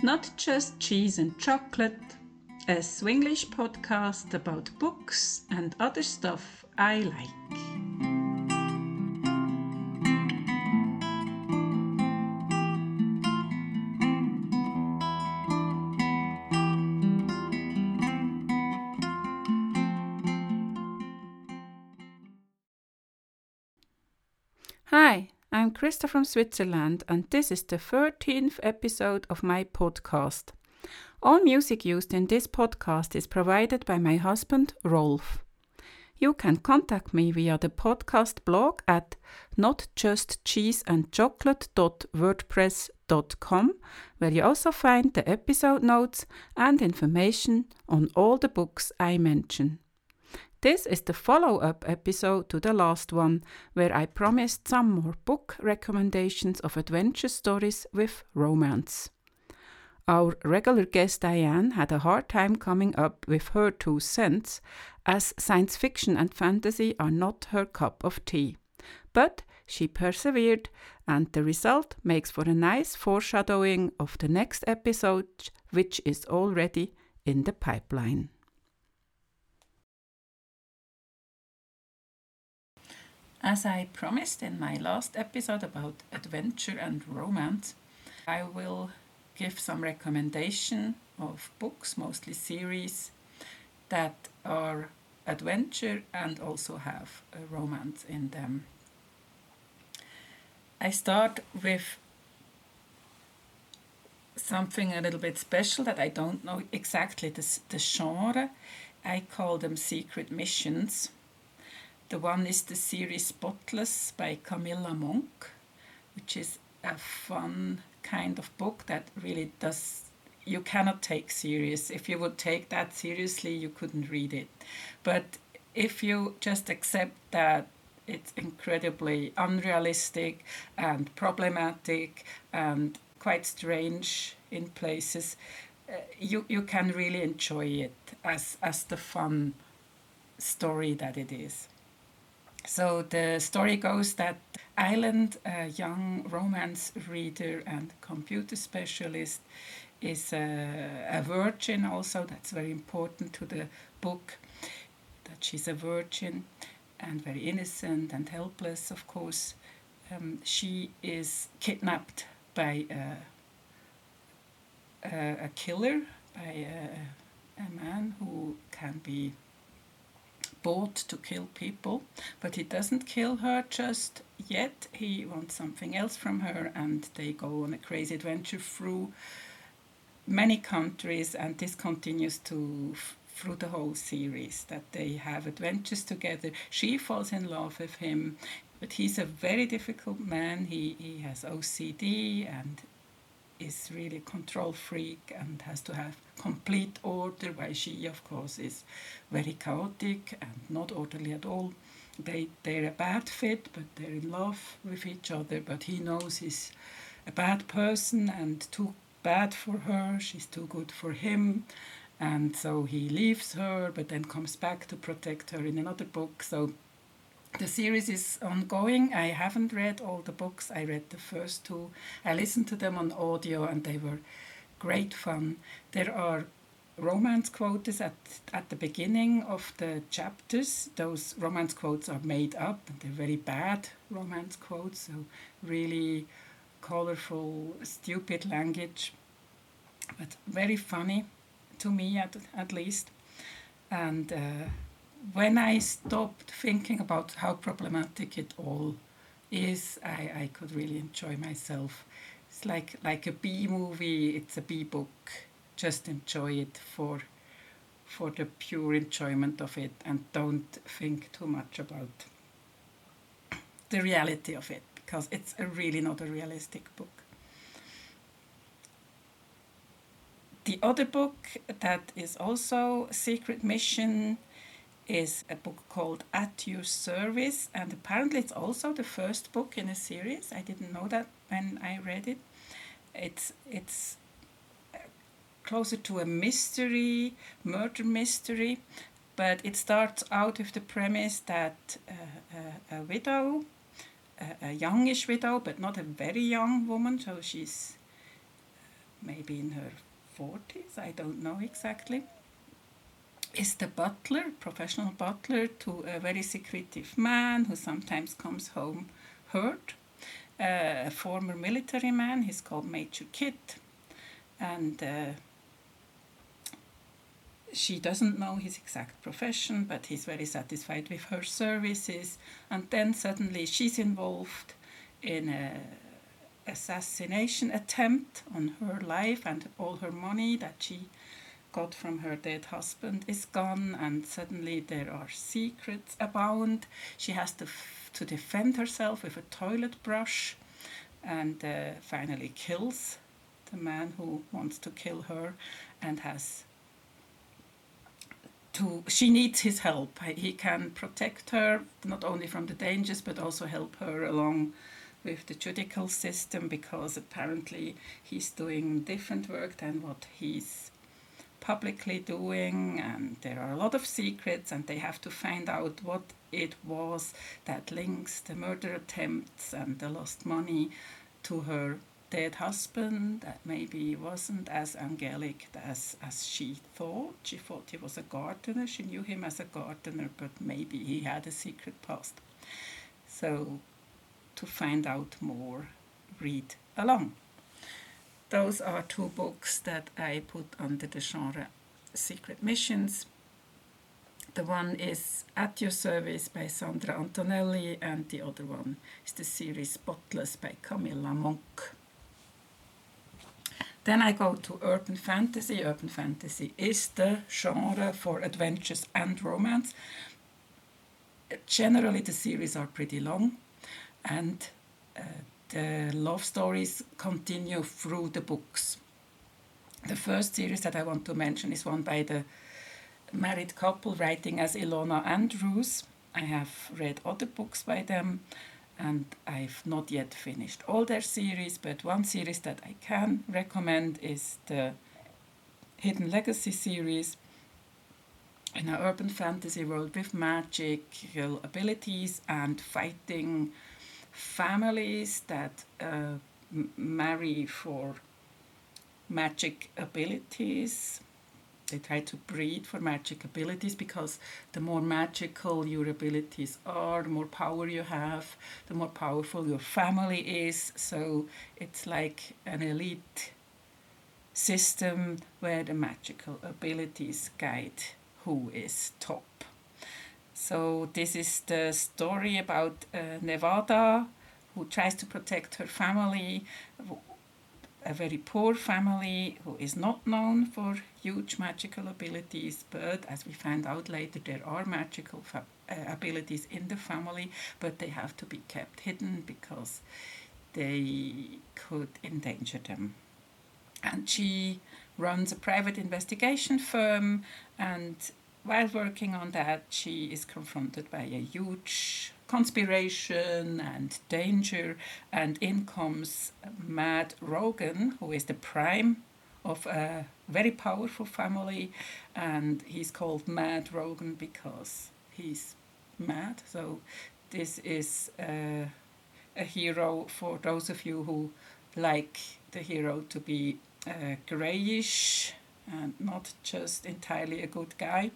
Not Just Cheese and Chocolate, a Swinglish podcast about books and other stuff I like. Krista from Switzerland, and this is the 13th episode of my podcast. All music used in this podcast is provided by my husband, Rolf. You can contact me via the podcast blog at notjustcheeseandchocolate.wordpress.com, where you also find the episode notes and information on all the books I mention. This is the follow up episode to the last one, where I promised some more book recommendations of adventure stories with romance. Our regular guest Diane had a hard time coming up with her two cents, as science fiction and fantasy are not her cup of tea. But she persevered, and the result makes for a nice foreshadowing of the next episode, which is already in the pipeline. As I promised in my last episode about adventure and romance, I will give some recommendation of books, mostly series, that are adventure and also have a romance in them. I start with something a little bit special that I don't know exactly the, the genre. I call them secret missions the one is the series Spotless by Camilla Monk, which is a fun kind of book that really does you cannot take serious. If you would take that seriously, you couldn't read it. But if you just accept that it's incredibly unrealistic and problematic and quite strange in places, uh, you, you can really enjoy it as, as the fun story that it is. So the story goes that Island, a young romance reader and computer specialist, is a, a, virgin also. That's very important to the book, that she's a virgin and very innocent and helpless, of course. Um, she is kidnapped by a, a, a killer, by a, a man who can be bought to kill people, but he doesn't kill her just yet. He wants something else from her, and they go on a crazy adventure through many countries, and this continues to through the whole series that they have adventures together. She falls in love with him, but he's a very difficult man. He he has OCD and is really control freak and has to have complete order, while she, of course, is very chaotic and not orderly at all. They, they're a bad fit, but they're in love with each other. But he knows he's a bad person and too bad for her, she's too good for him. And so he leaves her, but then comes back to protect her in another book. So the series is ongoing. I haven't read all the books. I read the first two. I listened to them on audio and they were great fun. There are romance quotes at, at the beginning of the chapters. Those romance quotes are made up and they're very bad romance quotes, so really colorful, stupid language, but very funny to me at, at least. And uh, when I stopped thinking about how problematic it all is, I, I could really enjoy myself. It's like like a B movie. It's a B book. Just enjoy it for for the pure enjoyment of it, and don't think too much about the reality of it because it's really not a realistic book. The other book that is also Secret Mission is a book called At Your Service, and apparently it's also the first book in a series. I didn't know that when I read it. It's it's closer to a mystery, murder mystery, but it starts out with the premise that uh, a, a, widow, a, a youngish widow, but not a very young woman, so she's maybe in her 40s, I don't know exactly, is the butler, professional butler, to a very secretive man who sometimes comes home hurt. Uh, a former military man, he's called Major Kit, and uh, she doesn't know his exact profession, but he's very satisfied with her services. And then suddenly she's involved in a assassination attempt on her life, and all her money that she got from her dead husband is gone, and suddenly there are secrets abound. She has to, f- to defend herself with a toilet brush and uh, finally kills the man who wants to kill her and has to she needs his help he can protect her not only from the dangers but also help her along with the judicial system because apparently he's doing different work than what he's publicly doing and there are a lot of secrets and they have to find out what it was that links the murder attempts and the lost money to her dead husband that maybe wasn't as angelic as, as she thought. She thought he was a gardener. She knew him as a gardener, but maybe he had a secret past. So, to find out more, read along. Those are two books that I put under the genre Secret Missions. The one is At Your Service by Sandra Antonelli, and the other one is the series Spotless by Camilla Monk. Then I go to urban fantasy. Urban fantasy is the genre for adventures and romance. Generally, the series are pretty long, and uh, the love stories continue through the books. The first series that I want to mention is one by the married couple writing as Ilona Andrews. I have read other books by them and I've not yet finished all their series, but one series that I can recommend is the Hidden Legacy series in an urban fantasy world with magical abilities and fighting families that uh, marry for magic abilities they try to breed for magic abilities because the more magical your abilities are, the more power you have, the more powerful your family is. So it's like an elite system where the magical abilities guide who is top. So this is the story about uh, Nevada who tries to protect her family a very poor family who is not known for huge magical abilities, but as we find out later, there are magical uh, abilities in the family, but they have to be kept hidden because they could endanger them. And she runs a private investigation firm, and while working on that, she is confronted by a huge conspiration and danger, and in comes Mad Rogan, who is the prime of a very powerful family, and he's called Mad Rogan because he's mad. So, this is uh, a hero for those of you who like the hero to be uh, grayish and not just entirely a good guy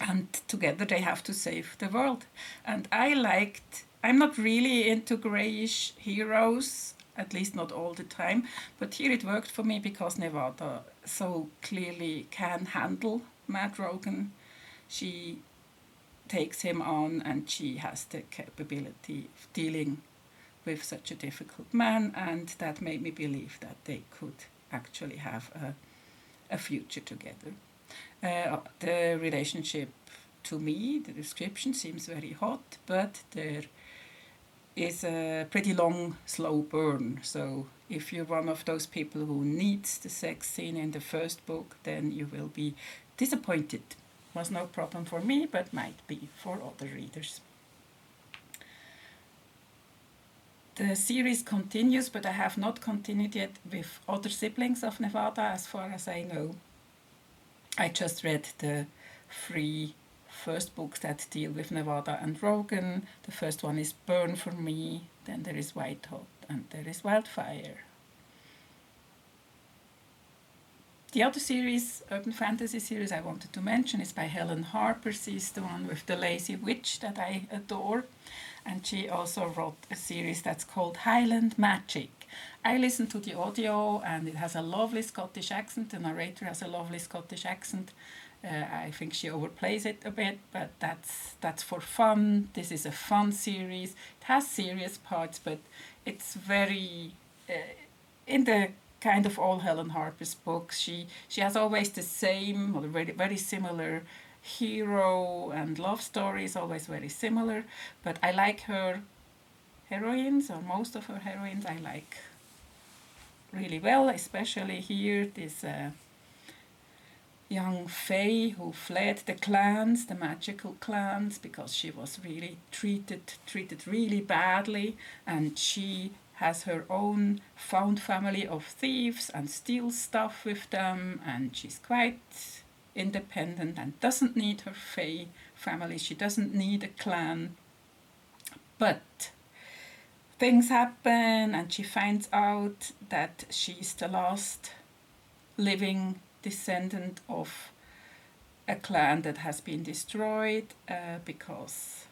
and together they have to save the world. And I liked, I'm not really into grayish heroes, at least not all the time, but here it worked for me because Nevada so clearly can handle Mad Rogan. She takes him on and she has the capability of dealing with such a difficult man, and that made me believe that they could actually have a, a future together. Uh, the relationship to me, the description seems very hot, but there is a pretty long, slow burn. So if you're one of those people who needs the sex scene in the first book, then you will be disappointed. Was no problem for me, but might be for other readers. The series continues, but I have not continued yet with other siblings of Nevada, as far as I know. I just read the three first books that deal with Nevada and Rogan. The first one is Burn for Me, then there is White Hot, and there is Wildfire. the other series, urban fantasy series I wanted to mention is by Helen Harper. She's the one with the lazy witch that I adore. And she also wrote a series that's called Highland Magic. I listened to the audio and it has a lovely Scottish accent. The narrator has a lovely Scottish accent. Uh, I think she overplays it a bit, but that's that's for fun. This is a fun series. It has serious parts, but it's very uh, in the kind of all Helen Harper's books. She she has always the same or very very similar hero and love stories, always very similar. But I like her heroines or most of her heroines. I like really well, especially here this. Uh, young Fae who fled the clans, the magical clans, because she was really treated treated really badly, and she has her own found family of thieves and steals stuff with them, and she's quite independent and doesn't need her Fae family. She doesn't need a clan, but things happen, and she finds out that she's the last living descendant of a clan that has been destroyed uh, because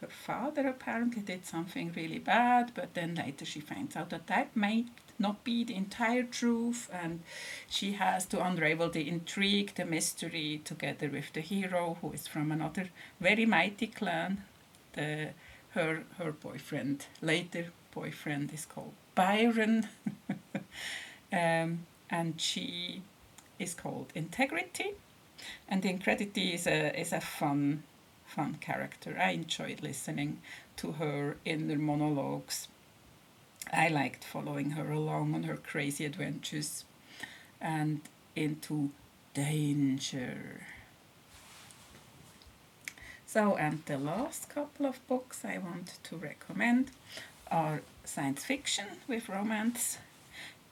her father apparently did something really bad, but then later she finds out that that might not be the entire truth, and she has to unravel the intrigue, the mystery, together with the hero who is from another very mighty clan. The her her boyfriend, later boyfriend, is called Byron, um, and she is called Integrity, and Integrity is a is a fun fun character. I enjoyed listening to her inner monologues. I liked following her along on her crazy adventures and into danger. So, and the last couple of books I want to recommend are science fiction with romance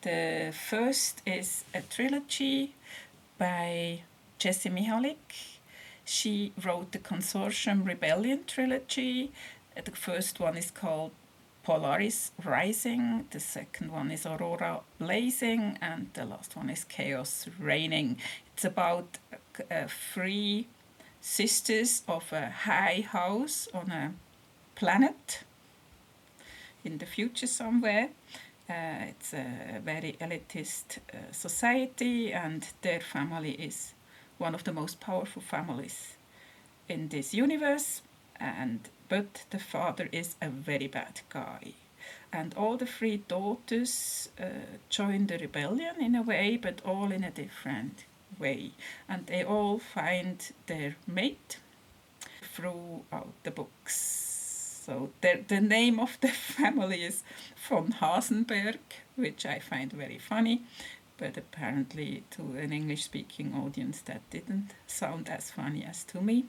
the first is a trilogy by Jessie Mihalik. She wrote the Consortium Rebellion trilogy. The first one is called Polaris Rising, the second one is Aurora Blazing, and the last one is Chaos Reigning. It's about uh, three sisters of a high house on a planet in the future somewhere uh, it's a very elitist uh, society, and their family is one of the most powerful families in this universe. And but the father is a very bad guy, and all the three daughters uh, join the rebellion in a way, but all in a different way, and they all find their mate throughout the books so the, the name of the family is von Hasenberg, which I find very funny, but apparently to an English speaking audience that didn't sound as funny as to me.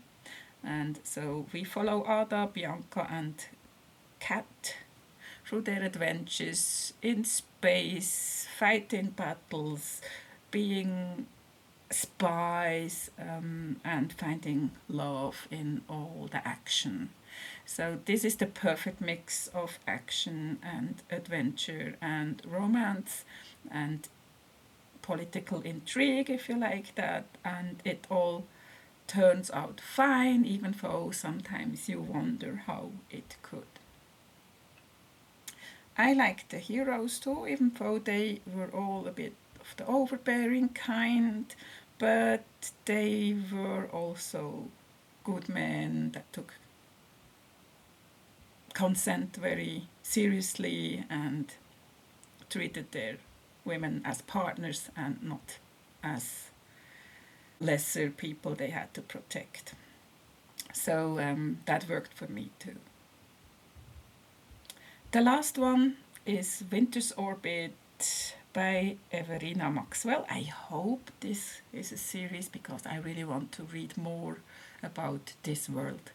And so we follow Ada, Bianca, and Kat through their adventures in space, fighting battles, being spies, um, and finding love in all the action. So this is the perfect mix of action and adventure and romance and political intrigue, if you like that, and it all turns out fine, even though sometimes you wonder how it could. I liked the heroes too, even though they were all a bit of the overbearing kind, but they were also good men that took consent very seriously and treated their women as partners and not as lesser people they had to protect. So um, that worked for me too. The last one is Winter's Orbit by Everina Maxwell. I hope this is a series because I really want to read more about this world.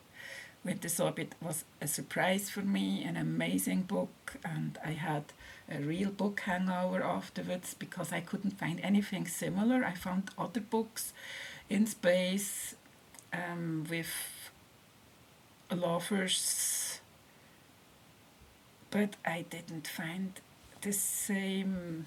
Winter's Orbit was a surprise for me, an amazing book, and I had a real book hangover afterwards because I couldn't find anything similar. I found other books in space um, with lovers, but I didn't find the same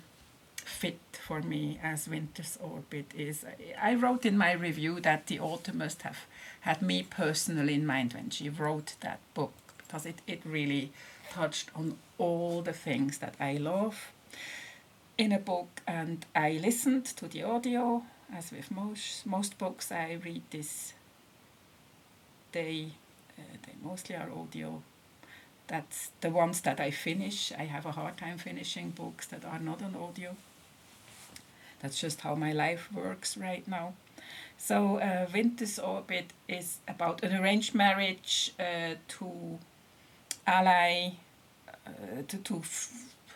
fit for me as Winter's Orbit is. I wrote in my review that the author must have had me personally in mind when she wrote that book because it, it really touched on all the things that I love in a book. And I listened to the audio as with most most books I read this they uh, they mostly are audio. That's the ones that I finish. I have a hard time finishing books that are not on audio that's just how my life works right now so uh, Winter's Orbit is about an arranged marriage uh, to ally uh, to, to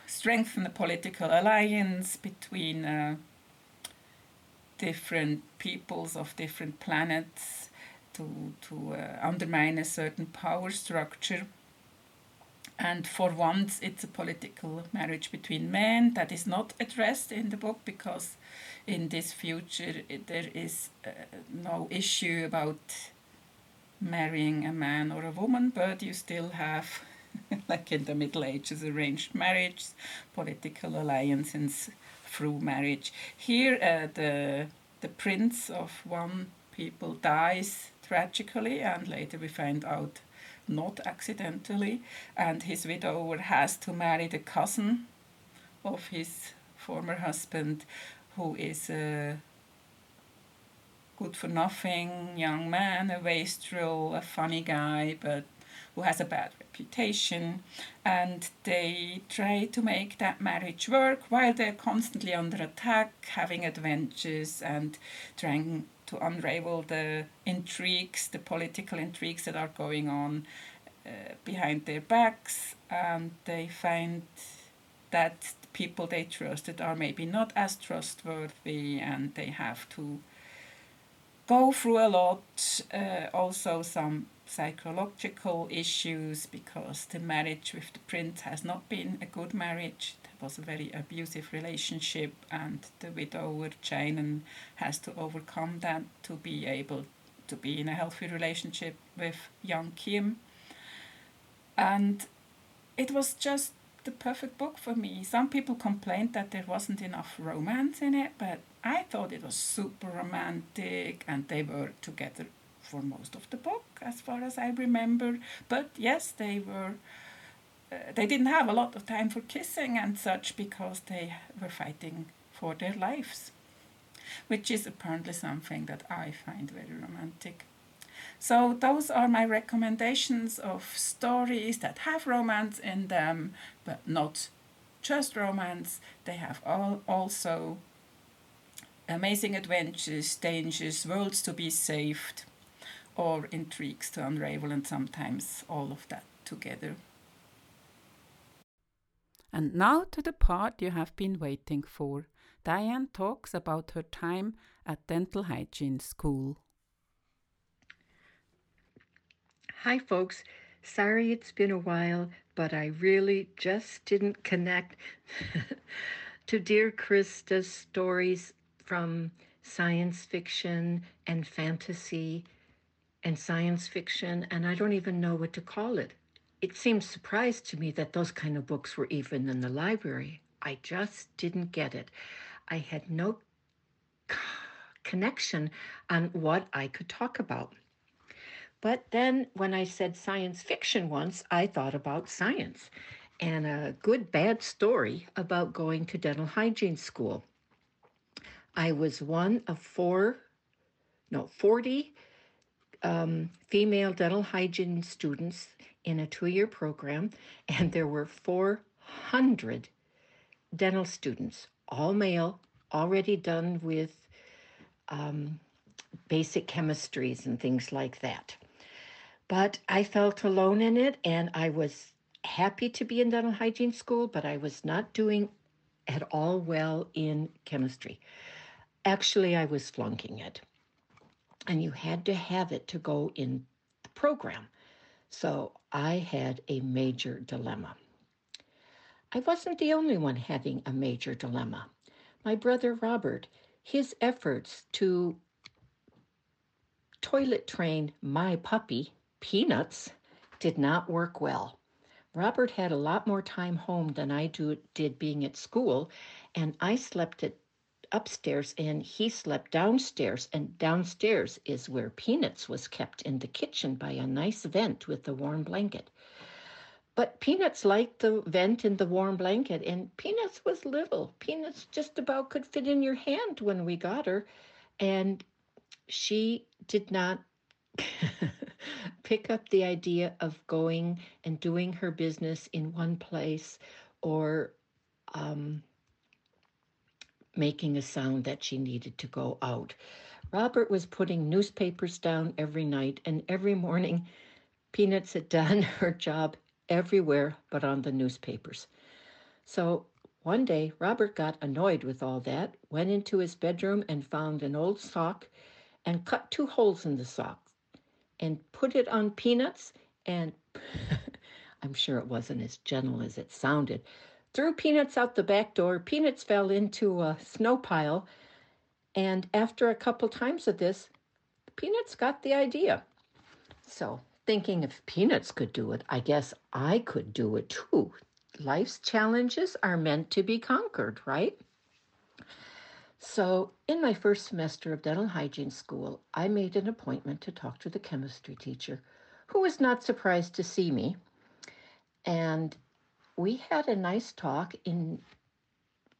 strengthen the political alliance between uh, different peoples of different planets to, to uh, undermine a certain power structure. And for once, it's a political marriage between men that is not addressed in the book because in this future there is uh, no issue about marrying a man or a woman, but you still have like in the Middle Ages, arranged marriage, political alliances through marriage. Here, uh, the the prince of one people dies tragically, and later we find out not accidentally, and his widower has to marry the cousin of his former husband, who is a good for nothing young man, a wastrel, a funny guy, but who has a bad reputation, and they try to make that marriage work while they're constantly under attack, having adventures, and trying to unravel the intrigues, the political intrigues that are going on uh, behind their backs, and they find that people they trusted are maybe not as trustworthy, and they have to go through a lot. Uh, also, some psychological issues because the marriage with the prince has not been a good marriage. Was a very abusive relationship, and the widower Jane has to overcome that to be able to be in a healthy relationship with young Kiem. And it was just the perfect book for me. Some people complained that there wasn't enough romance in it, but I thought it was super romantic and they were together for most of the book, as far as I remember. But yes, they were. Uh, they didn't have a lot of time for kissing and such because they were fighting for their lives, which is apparently something that I find very romantic. So, those are my recommendations of stories that have romance in them, but not just romance. They have all also amazing adventures, dangers, worlds to be saved, or intrigues to unravel, and sometimes all of that together. And now to the part you have been waiting for. Diane talks about her time at dental hygiene school. Hi, folks. Sorry it's been a while, but I really just didn't connect to Dear Krista's stories from science fiction and fantasy and science fiction, and I don't even know what to call it. It seems surprised to me that those kind of books were even in the library. I just didn't get it. I had no connection on what I could talk about. But then when I said science fiction once, I thought about science and a good bad story about going to dental hygiene school. I was one of four, no, 40 um, female dental hygiene students in a two year program, and there were 400 dental students, all male, already done with um, basic chemistries and things like that. But I felt alone in it, and I was happy to be in dental hygiene school, but I was not doing at all well in chemistry. Actually, I was flunking it and you had to have it to go in the program. So I had a major dilemma. I wasn't the only one having a major dilemma. My brother Robert, his efforts to toilet train my puppy, Peanuts, did not work well. Robert had a lot more time home than I do, did being at school, and I slept at upstairs and he slept downstairs and downstairs is where peanuts was kept in the kitchen by a nice vent with a warm blanket. But peanuts liked the vent in the warm blanket and peanuts was little. Peanuts just about could fit in your hand when we got her and she did not pick up the idea of going and doing her business in one place or um, making a sound that she needed to go out. Robert was putting newspapers down every night, and every morning, Peanuts had done her job everywhere but on the newspapers. So one day, Robert got annoyed with all that, went into his bedroom and found an old sock and cut two holes in the sock and put it on Peanuts and I'm sure it wasn't as gentle as it sounded, threw Peanuts out the back door. Peanuts fell into a snow pile. And after a couple times of this, Peanuts got the idea. So, thinking if Peanuts could do it, I guess I could do it too. Life's challenges are meant to be conquered, right? So, in my first semester of dental hygiene school, I made an appointment to talk to the chemistry teacher, who was not surprised to see me. And we had a nice talk in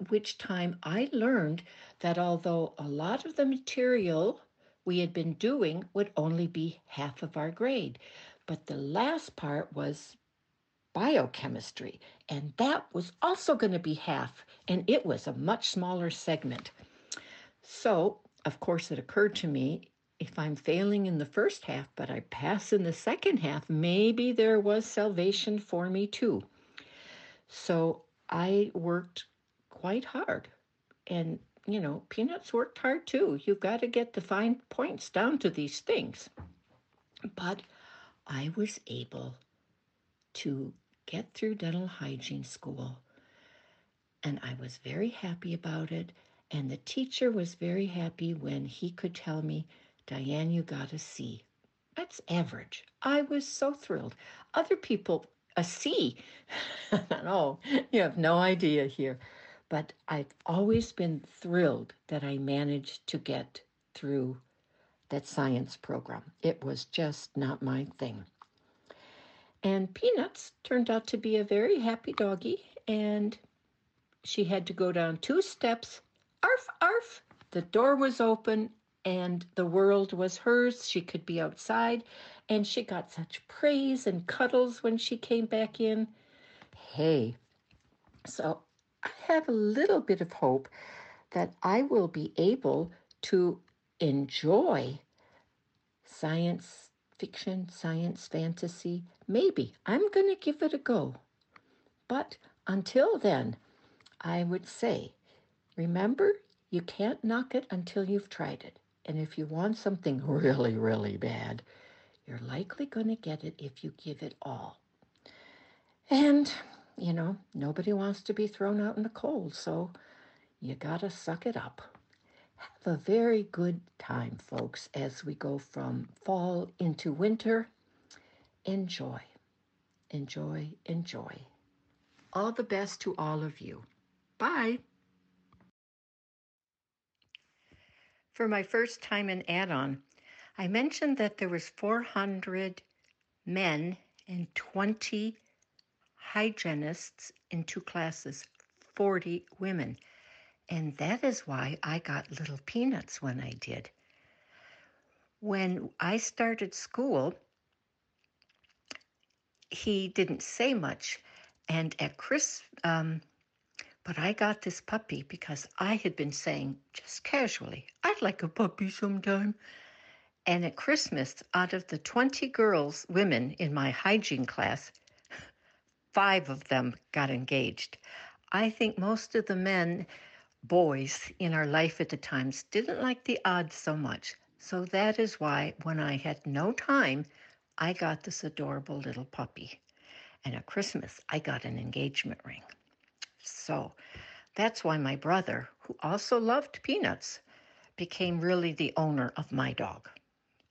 which time I learned that although a lot of the material we had been doing would only be half of our grade, but the last part was biochemistry, and that was also going to be half, and it was a much smaller segment. So, of course, it occurred to me if I'm failing in the first half, but I pass in the second half, maybe there was salvation for me too. So I worked quite hard. And, you know, Peanuts worked hard too. You've got to get the fine points down to these things. But I was able to get through dental hygiene school. And I was very happy about it. And the teacher was very happy when he could tell me, Diane, you got a C. That's average. I was so thrilled. Other people a C. no, you have no idea here. But I've always been thrilled that I managed to get through that science program. It was just not my thing. And Peanuts turned out to be a very happy doggie, and she had to go down two steps. Arf, arf! The door was open, and the world was hers. She could be outside, and she got such praise and cuddles when she came back in. Hey, so I have a little bit of hope that I will be able to enjoy science fiction, science fantasy. Maybe I'm going to give it a go. But until then, I would say remember, you can't knock it until you've tried it. And if you want something really, really bad, you're likely going to get it if you give it all. And, you know, nobody wants to be thrown out in the cold, so you got to suck it up. Have a very good time, folks, as we go from fall into winter. Enjoy, enjoy, enjoy. All the best to all of you. Bye. For my first time in add-on, I mentioned that there was 400 men and 20 hygienists in two classes, 40 women. And that is why I got little peanuts when I did. When I started school, he didn't say much. And at Chris, um, but I got this puppy because I had been saying just casually, I'd like a puppy sometime. And at Christmas, out of the 20 girls, women in my hygiene class, five of them got engaged. I think most of the men, boys in our life at the times, didn't like the odds so much. So that is why, when I had no time, I got this adorable little puppy. And at Christmas, I got an engagement ring. So that's why my brother, who also loved peanuts, became really the owner of my dog.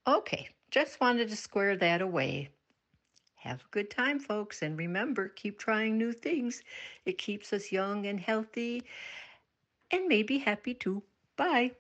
Okay, just wanted to square that away. Have a good time, folks, and remember, keep trying new things. It keeps us young and healthy and maybe happy too. Bye.